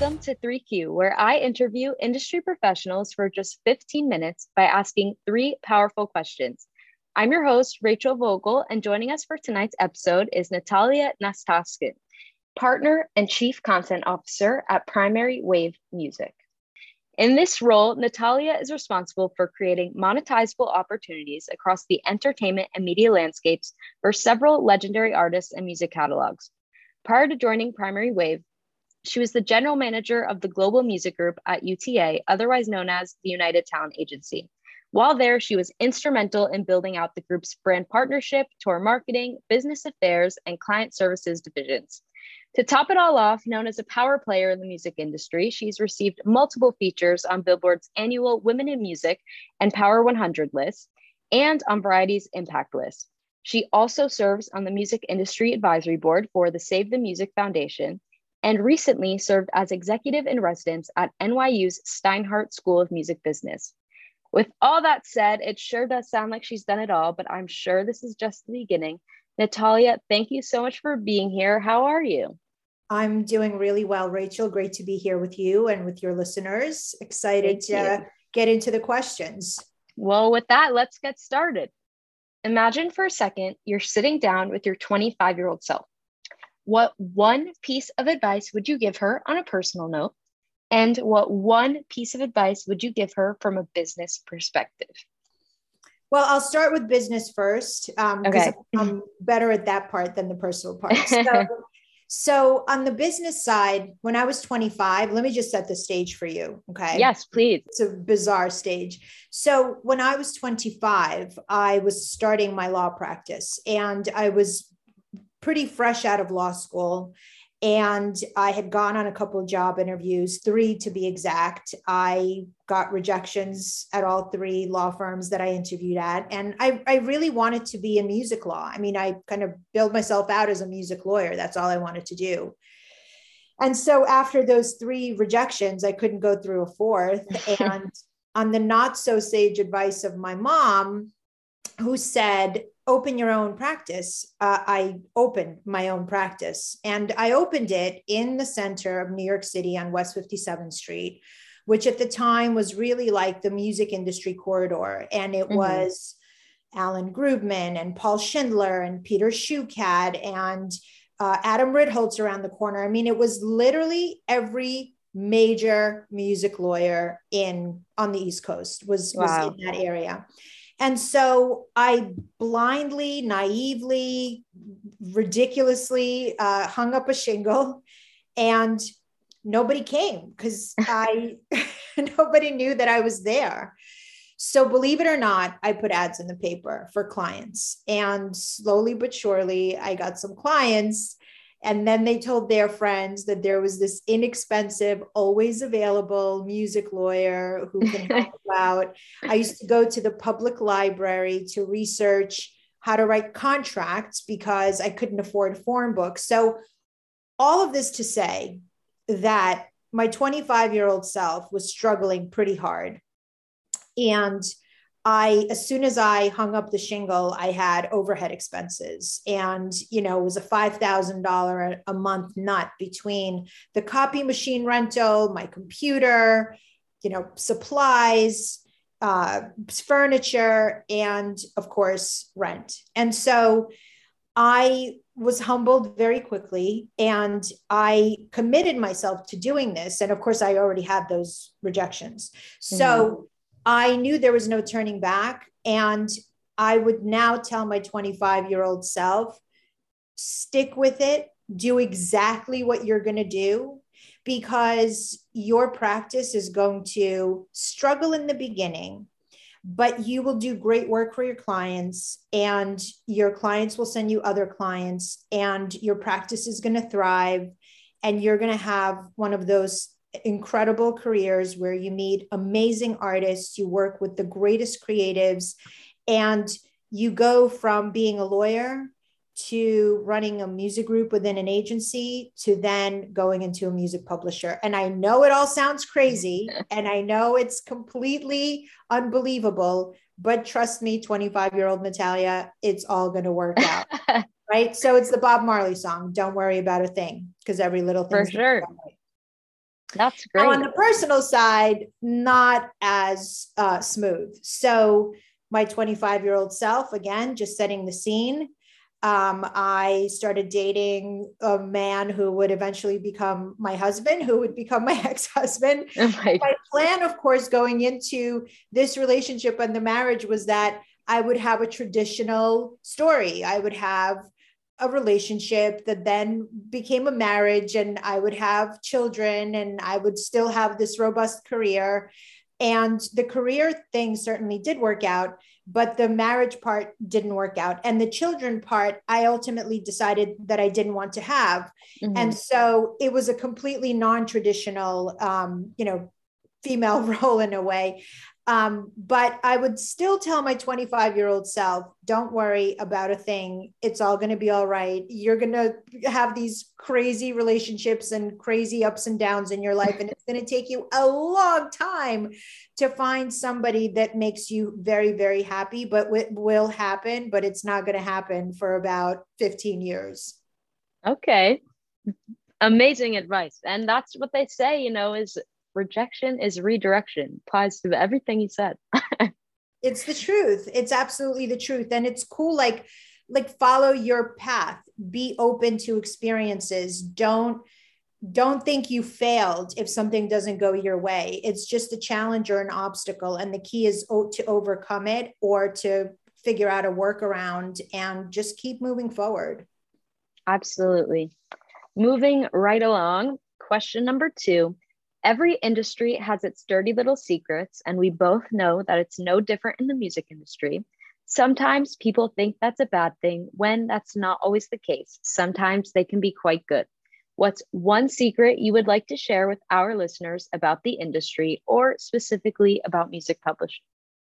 Welcome to 3Q, where I interview industry professionals for just 15 minutes by asking three powerful questions. I'm your host, Rachel Vogel, and joining us for tonight's episode is Natalia Nastaskin, partner and chief content officer at Primary Wave Music. In this role, Natalia is responsible for creating monetizable opportunities across the entertainment and media landscapes for several legendary artists and music catalogs. Prior to joining Primary Wave, she was the general manager of the Global Music Group at UTA, otherwise known as the United Talent Agency. While there, she was instrumental in building out the group's brand partnership, tour marketing, business affairs, and client services divisions. To top it all off, known as a power player in the music industry, she's received multiple features on Billboard's annual Women in Music and Power 100 lists and on Variety's Impact list. She also serves on the Music Industry Advisory Board for the Save the Music Foundation and recently served as executive in residence at NYU's Steinhardt School of Music Business. With all that said, it sure does sound like she's done it all, but I'm sure this is just the beginning. Natalia, thank you so much for being here. How are you? I'm doing really well, Rachel. Great to be here with you and with your listeners. Excited to get into the questions. Well, with that, let's get started. Imagine for a second you're sitting down with your 25 year old self. What one piece of advice would you give her on a personal note? And what one piece of advice would you give her from a business perspective? Well, I'll start with business first um, okay. I'm better at that part than the personal part. So, so, on the business side, when I was 25, let me just set the stage for you. Okay. Yes, please. It's a bizarre stage. So, when I was 25, I was starting my law practice and I was pretty fresh out of law school. And I had gone on a couple of job interviews, three to be exact. I got rejections at all three law firms that I interviewed at. And I, I really wanted to be in music law. I mean, I kind of built myself out as a music lawyer. That's all I wanted to do. And so after those three rejections, I couldn't go through a fourth. and on the not so sage advice of my mom, who said, open your own practice, uh, I opened my own practice. And I opened it in the center of New York City on West 57th Street, which at the time was really like the music industry corridor. And it mm-hmm. was Allen Grubman and Paul Schindler and Peter Schukat and uh, Adam Ritholz around the corner. I mean, it was literally every major music lawyer in on the East Coast was, wow. was in that area. And so I blindly, naively, ridiculously uh, hung up a shingle and nobody came because I nobody knew that I was there. So believe it or not, I put ads in the paper for clients and slowly but surely I got some clients and then they told their friends that there was this inexpensive, always available music lawyer who can help out. I used to go to the public library to research how to write contracts because I couldn't afford form books. So, all of this to say that my 25 year old self was struggling pretty hard. And I, as soon as I hung up the shingle, I had overhead expenses. And, you know, it was a $5,000 a month nut between the copy machine rental, my computer, you know, supplies, uh, furniture, and of course, rent. And so I was humbled very quickly and I committed myself to doing this. And of course, I already had those rejections. So, mm-hmm I knew there was no turning back. And I would now tell my 25 year old self stick with it, do exactly what you're going to do because your practice is going to struggle in the beginning. But you will do great work for your clients, and your clients will send you other clients, and your practice is going to thrive. And you're going to have one of those incredible careers where you meet amazing artists, you work with the greatest creatives, and you go from being a lawyer to running a music group within an agency to then going into a music publisher. And I know it all sounds crazy and I know it's completely unbelievable, but trust me, 25 year old Natalia, it's all going to work out. right. So it's the Bob Marley song, Don't Worry About a Thing, because every little thing. For sure. That's great. Now, on the personal side, not as uh, smooth. So, my 25 year old self, again, just setting the scene. Um, I started dating a man who would eventually become my husband, who would become my ex husband. Oh my, my plan, of course, going into this relationship and the marriage was that I would have a traditional story. I would have a relationship that then became a marriage, and I would have children, and I would still have this robust career. And the career thing certainly did work out but the marriage part didn't work out and the children part i ultimately decided that i didn't want to have mm-hmm. and so it was a completely non-traditional um, you know female role in a way um, but I would still tell my 25 year old self, don't worry about a thing. It's all going to be all right. You're going to have these crazy relationships and crazy ups and downs in your life. And it's going to take you a long time to find somebody that makes you very, very happy, but it will happen, but it's not going to happen for about 15 years. Okay. Amazing advice. And that's what they say, you know, is rejection is redirection. Applies to everything you said. It's the truth. It's absolutely the truth. And it's cool like like follow your path. Be open to experiences. Don't don't think you failed if something doesn't go your way. It's just a challenge or an obstacle and the key is to overcome it or to figure out a workaround and just keep moving forward. Absolutely. Moving right along question number two Every industry has its dirty little secrets, and we both know that it's no different in the music industry. Sometimes people think that's a bad thing when that's not always the case. Sometimes they can be quite good. What's one secret you would like to share with our listeners about the industry or specifically about music publishing?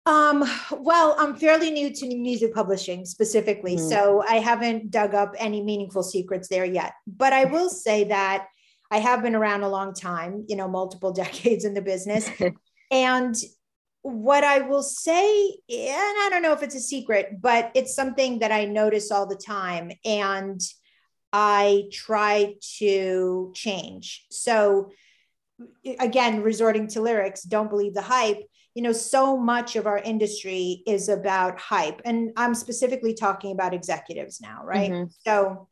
Um, well, I'm fairly new to music publishing specifically, mm. so I haven't dug up any meaningful secrets there yet. But I will say that I have been around a long time, you know, multiple decades in the business. and what I will say, and I don't know if it's a secret, but it's something that I notice all the time. And I try to change. So, again, resorting to lyrics, don't believe the hype. You know, so much of our industry is about hype. And I'm specifically talking about executives now, right? Mm-hmm. So,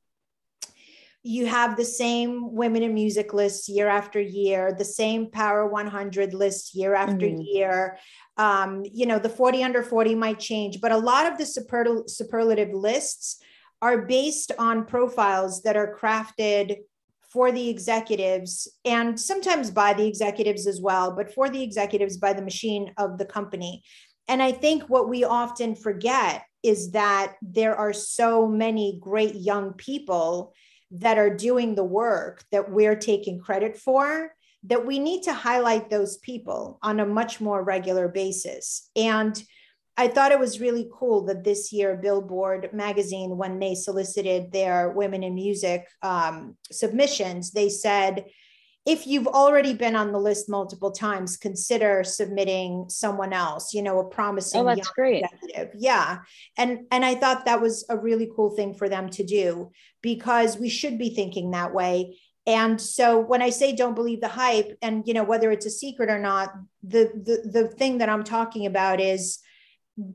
you have the same women in music lists year after year, the same Power 100 lists year after mm-hmm. year. Um, you know, the 40 under 40 might change, but a lot of the super, superlative lists are based on profiles that are crafted for the executives and sometimes by the executives as well, but for the executives by the machine of the company. And I think what we often forget is that there are so many great young people that are doing the work that we're taking credit for that we need to highlight those people on a much more regular basis. And I thought it was really cool that this year Billboard magazine, when they solicited their women in music um, submissions, they said, if you've already been on the list multiple times, consider submitting someone else, you know, a promising oh, that's great. executive. Yeah. And and I thought that was a really cool thing for them to do because we should be thinking that way. And so when I say don't believe the hype, and you know, whether it's a secret or not, the the, the thing that I'm talking about is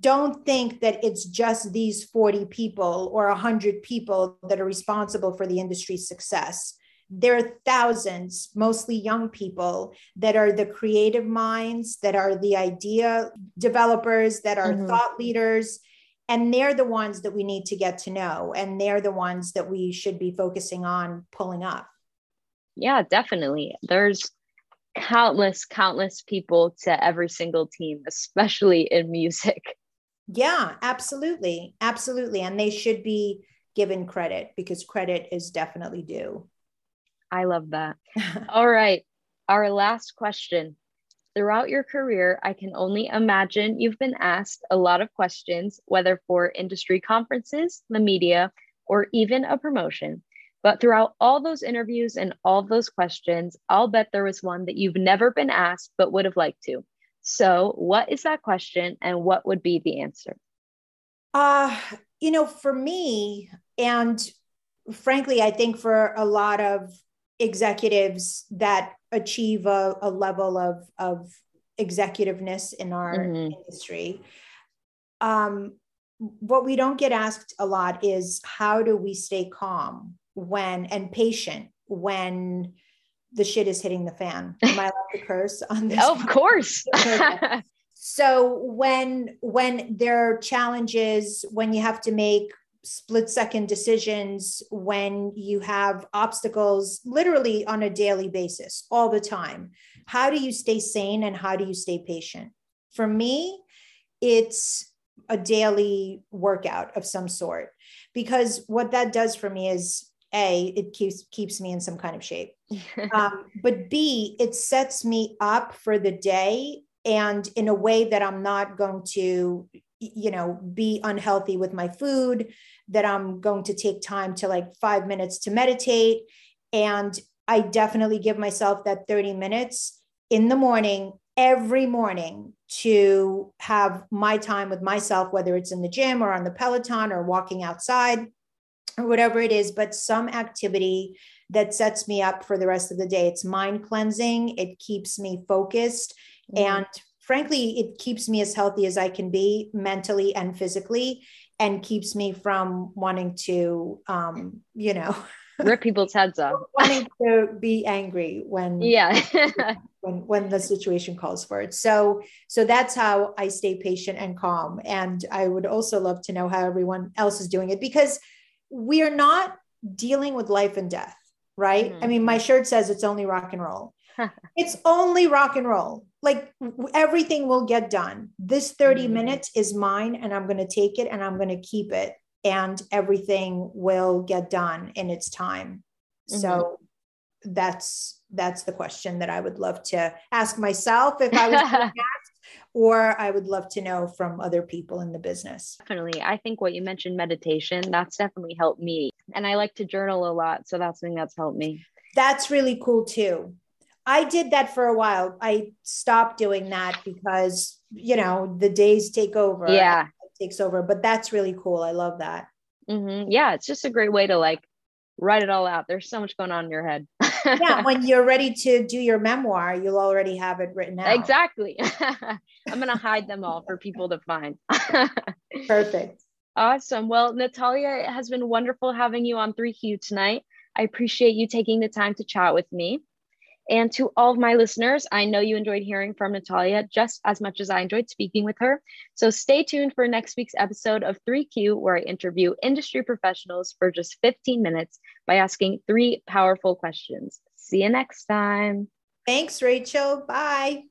don't think that it's just these 40 people or 100 people that are responsible for the industry's success there are thousands, mostly young people, that are the creative minds, that are the idea developers, that are mm-hmm. thought leaders. And they're the ones that we need to get to know. And they're the ones that we should be focusing on pulling up. Yeah, definitely. There's countless, countless people to every single team, especially in music. Yeah, absolutely. Absolutely. And they should be given credit because credit is definitely due. I love that. All right. Our last question. Throughout your career, I can only imagine you've been asked a lot of questions, whether for industry conferences, the media, or even a promotion. But throughout all those interviews and all those questions, I'll bet there was one that you've never been asked but would have liked to. So, what is that question and what would be the answer? Uh, you know, for me, and frankly, I think for a lot of executives that achieve a, a level of, of executiveness in our Mhm. industry. Um, what we don't get asked a lot is how do we stay calm when and patient when the shit is hitting the fan? Am I allowed to curse on this? of course. So when when there are challenges when you have to make split second decisions when you have obstacles literally on a daily basis all the time. How do you stay sane and how do you stay patient? For me it's a daily workout of some sort because what that does for me is a it keeps keeps me in some kind of shape. Um, but B, it sets me up for the day and in a way that I'm not going to, you know, be unhealthy with my food, that I'm going to take time to like five minutes to meditate. And I definitely give myself that 30 minutes in the morning, every morning to have my time with myself, whether it's in the gym or on the Peloton or walking outside or whatever it is, but some activity that sets me up for the rest of the day. It's mind cleansing, it keeps me focused, Mm. and frankly, it keeps me as healthy as I can be mentally and physically, and keeps me from wanting to, um, you know, rip people's heads off. wanting to be angry when Yeah. when when the situation calls for it. So so that's how I stay patient and calm. And I would also love to know how everyone else is doing it because we are not dealing with life and death, right? Mhm. I mean, my shirt says it's only rock and roll. it's only rock and roll. Like everything will get done. This 30 Mhm. minutes is mine and I'm going to take it and I'm going to keep it and everything will get done in its time. So that's that's the question that I would love to ask myself if I was asked, or I would love to know from other people in the business. definitely. I think what you mentioned, meditation, that's definitely helped me. And I like to journal a lot. So that's something that's helped me. That's really cool too. I did that for a while. I stopped doing that because, you know, the days take over. Yeah. It takes over, but that's really cool. I love that. Mm-hmm. Yeah. It's just a great way to like write it all out. There's so much going on in your head. Yeah. when you're ready to do your memoir, you'll already have it written out. exactly. I'm going to hide them all for people to find. Perfect. Awesome. Well, Natalia, it has been wonderful having you on 3Q tonight. I appreciate you taking the time to chat with me. And to all of my listeners, I know you enjoyed hearing from Natalia just as much as I enjoyed speaking with her. So stay tuned for next week's episode of 3Q, where I interview industry professionals for just 15 minutes by asking three powerful questions. See you next time. Thanks, Rachel. Bye.